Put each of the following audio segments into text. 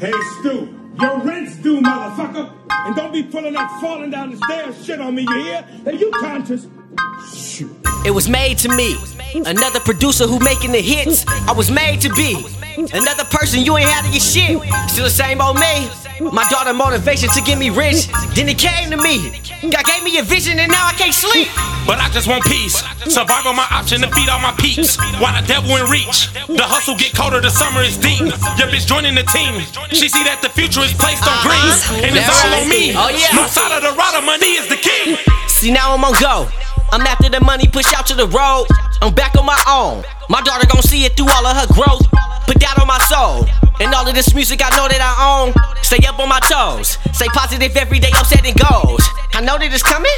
Hey, Stu, your rent's due, motherfucker. And don't be pulling that falling down the stairs shit on me, you hear? Are you conscious? Shoot. It was made to me. Another producer who making the hits. I was made to be. Another person you ain't had your shit. Still the same old me. My daughter motivation to get me rich. Then it came to me. God gave me a vision and now I can't sleep. But I just want peace. Survival my option to feed all my peeps. While the devil in reach. The hustle get colder, the summer is deep. Your bitch joining the team. She see that the future is placed on uh-huh. green. And it's all on me. Oh, yeah. My side of the rider, money is the key. See now I'm on go. I'm after the money, push out to the road. I'm back on my own. My daughter gon' see it through all of her growth. Put that on my soul. And all of this music I know that I own. Stay up on my toes. Stay positive every day, I'm setting goals. I know that it's coming.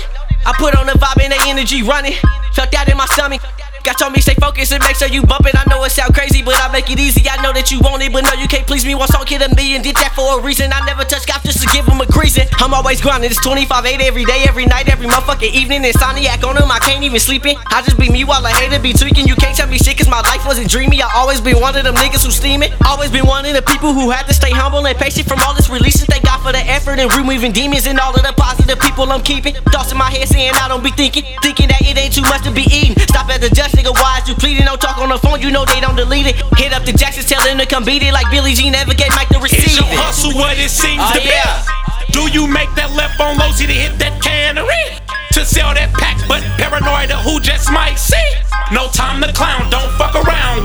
I put on the vibe and the energy running. Felt that in my stomach. God told me stay focused and make sure you bump it. I know it sound crazy, but I make it easy. I know that you want it, but no, you can't please me. One song hit a million, did that for a reason. I never touch God just to give him a reason. I'm always grinding. It's 25 8 every day, every night, every motherfucking evening. Insomniac on him, I can't even sleep in. I just be me while I hate it, be tweaking. You can't I always been one of them niggas who steam it. Always been one of the people who had to stay humble and patient from all this releases. Thank God for the effort and removing demons and all of the positive people I'm keeping. Thoughts in my head saying I don't be thinking. Thinking that it ain't too much to be eating. Stop at the judge, nigga, why is you pleading? Don't talk on the phone, you know they don't delete it. Hit up the Jacksons, tell them to come beat it like Billie Jean never gave Mike the Is receive your hustle what it seems Oh, to be? Do you make that left on low to hit that cannery? To sell that pack, but paranoid of who just might see. No time to clown, don't.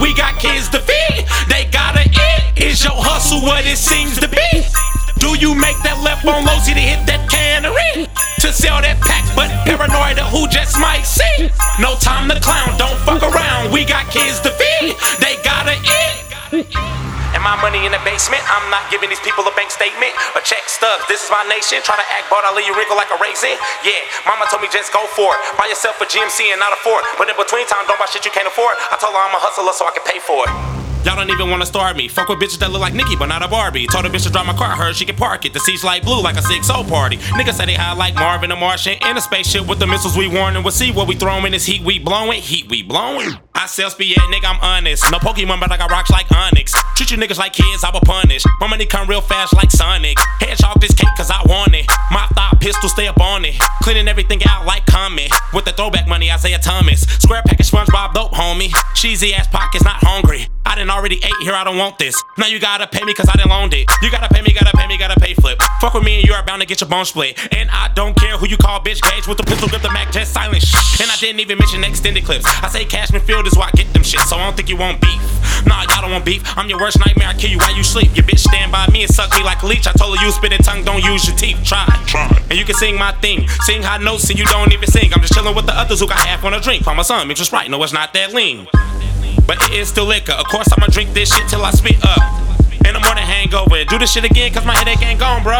We got kids to feed, they gotta eat. Is your hustle what it seems to be? Do you make that left on low to hit that cannery? To sell that pack, but paranoid of who just might see. No time to clown, don't fuck around. We got kids to feed, they gotta eat. My money in the basement, I'm not giving these people a bank statement. A check stubs, this is my nation. Try to act bold, I'll leave you wrinkle like a raisin. Yeah, mama told me just go for it. Buy yourself a GMC and not a Ford. But in between time, don't buy shit you can't afford. I told her I'm a hustler so I can pay for it. Y'all don't even wanna start me. Fuck with bitches that look like Nicki, but not a Barbie. Told a bitch to drive my car, heard she can park it. The seats light blue like a 6 party. Niggas say they high like Marvin the Martian. In a spaceship with the missiles we warning. We'll see what we throwing. This heat we blowing. Heat we blowing. I sell speed, yeah, nigga, I'm honest. No Pokemon, but I got rocks like Onyx. Treat you niggas like kids, I will punish. My money come real fast like Sonic. Hedgehog this cake cause I want it. My thought pistol stay up on it. Cleaning everything out like Comet. With the throwback money, Isaiah Thomas. Square package SpongeBob dope, homie. Cheesy ass pockets, not hungry. Done already ate here, I don't want this. Now you gotta pay me cause I done loaned it. You gotta pay me, gotta pay me, gotta pay flip. Fuck with me and you are bound to get your bone split. And I don't care who you call bitch gauge with the pistol grip the Mac just silent shh. And I didn't even mention extended clips. I say Cashman Field is where I get them shit, so I don't think you want beef. Nah, y'all don't want beef. I'm your worst nightmare, I kill you while you sleep. Your bitch stand by me and suck me like a leech. I told her you spit in tongue, don't use your teeth. Try, try. And you can sing my thing. Sing high notes and you don't even sing. I'm just chilling with the others who got half on a drink. Find my son, mix just right. No, it's not that lean. But it is still liquor. Of course, I'ma drink this shit till I spit up. In the morning hangover do this shit again cause my headache ain't gone, bro.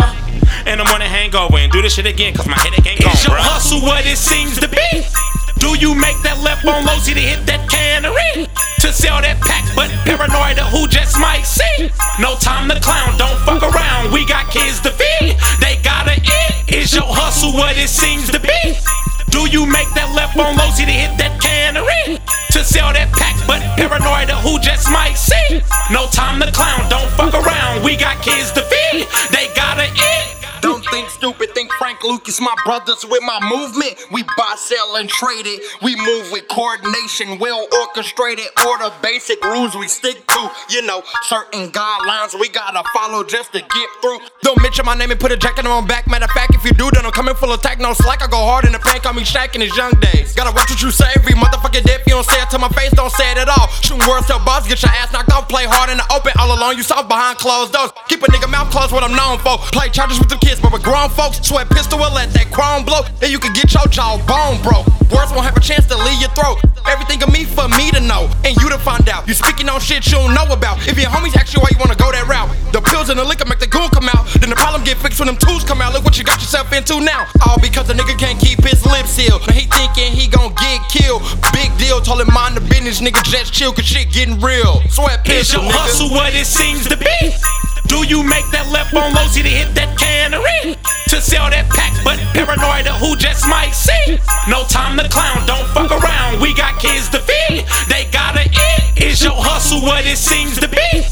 In the morning hangover and do this shit again cause my headache ain't gone, Is your bro. hustle what it seems to be? Do you make that left on low to hit that cannery? To sell that pack, but paranoid of who just might see. No time to clown, don't fuck around. We got kids to feed, they gotta eat. Is your hustle what it seems to be? Do you make that left on low to hit that cannery? To sell that pack, but paranoid of who just might see. No time to clown, don't fuck around. We got kids to feed, think stupid, think Frank Lucas, my brothers with my movement. We buy, sell, and trade it. We move with coordination, well orchestrated. Order basic rules we stick to. You know, certain guidelines we gotta follow just to get through. Don't mention my name and put a jacket on my back. Matter of fact, if you do, then I'm coming full attack. No slack, I go hard in the paint, call me Shaq in his young days. Gotta watch what you say, every motherfucking dip. To my face, don't say it at all. Shooting words till boss, get your ass knocked off. Play hard in the open, all alone. You soft behind closed doors. Keep a nigga mouth closed, what I'm known for. Play charges with the kids, but with grown folks, sweat pistol will let that chrome blow. Then you can get your jaw bone, bro. Words won't have a chance to leave your throat. Everything of me for me to know, and you to find out. You speaking on shit you don't know about. If your homies ask you why you wanna go that route, the pills and the liquor make the goon come out. When them tools come out. Look what you got yourself into now. All because the nigga can't keep his lips sealed. Now he thinking he gon' get killed. Big deal, told him mind the business, nigga just chill, cause shit getting real. Sweat Is your nigga. hustle what it seems to be? Do you make that left on low to hit that cannery? To sell that pack, but paranoid of who just might see. No time to clown, don't fuck around. We got kids to feed, they gotta eat. Is your hustle what it seems to be.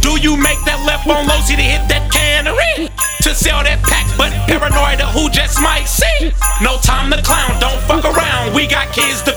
Do you make that left on low to hit that cannery? To sell that pack, but paranoid of who just might see. No time to clown, don't fuck around. We got kids to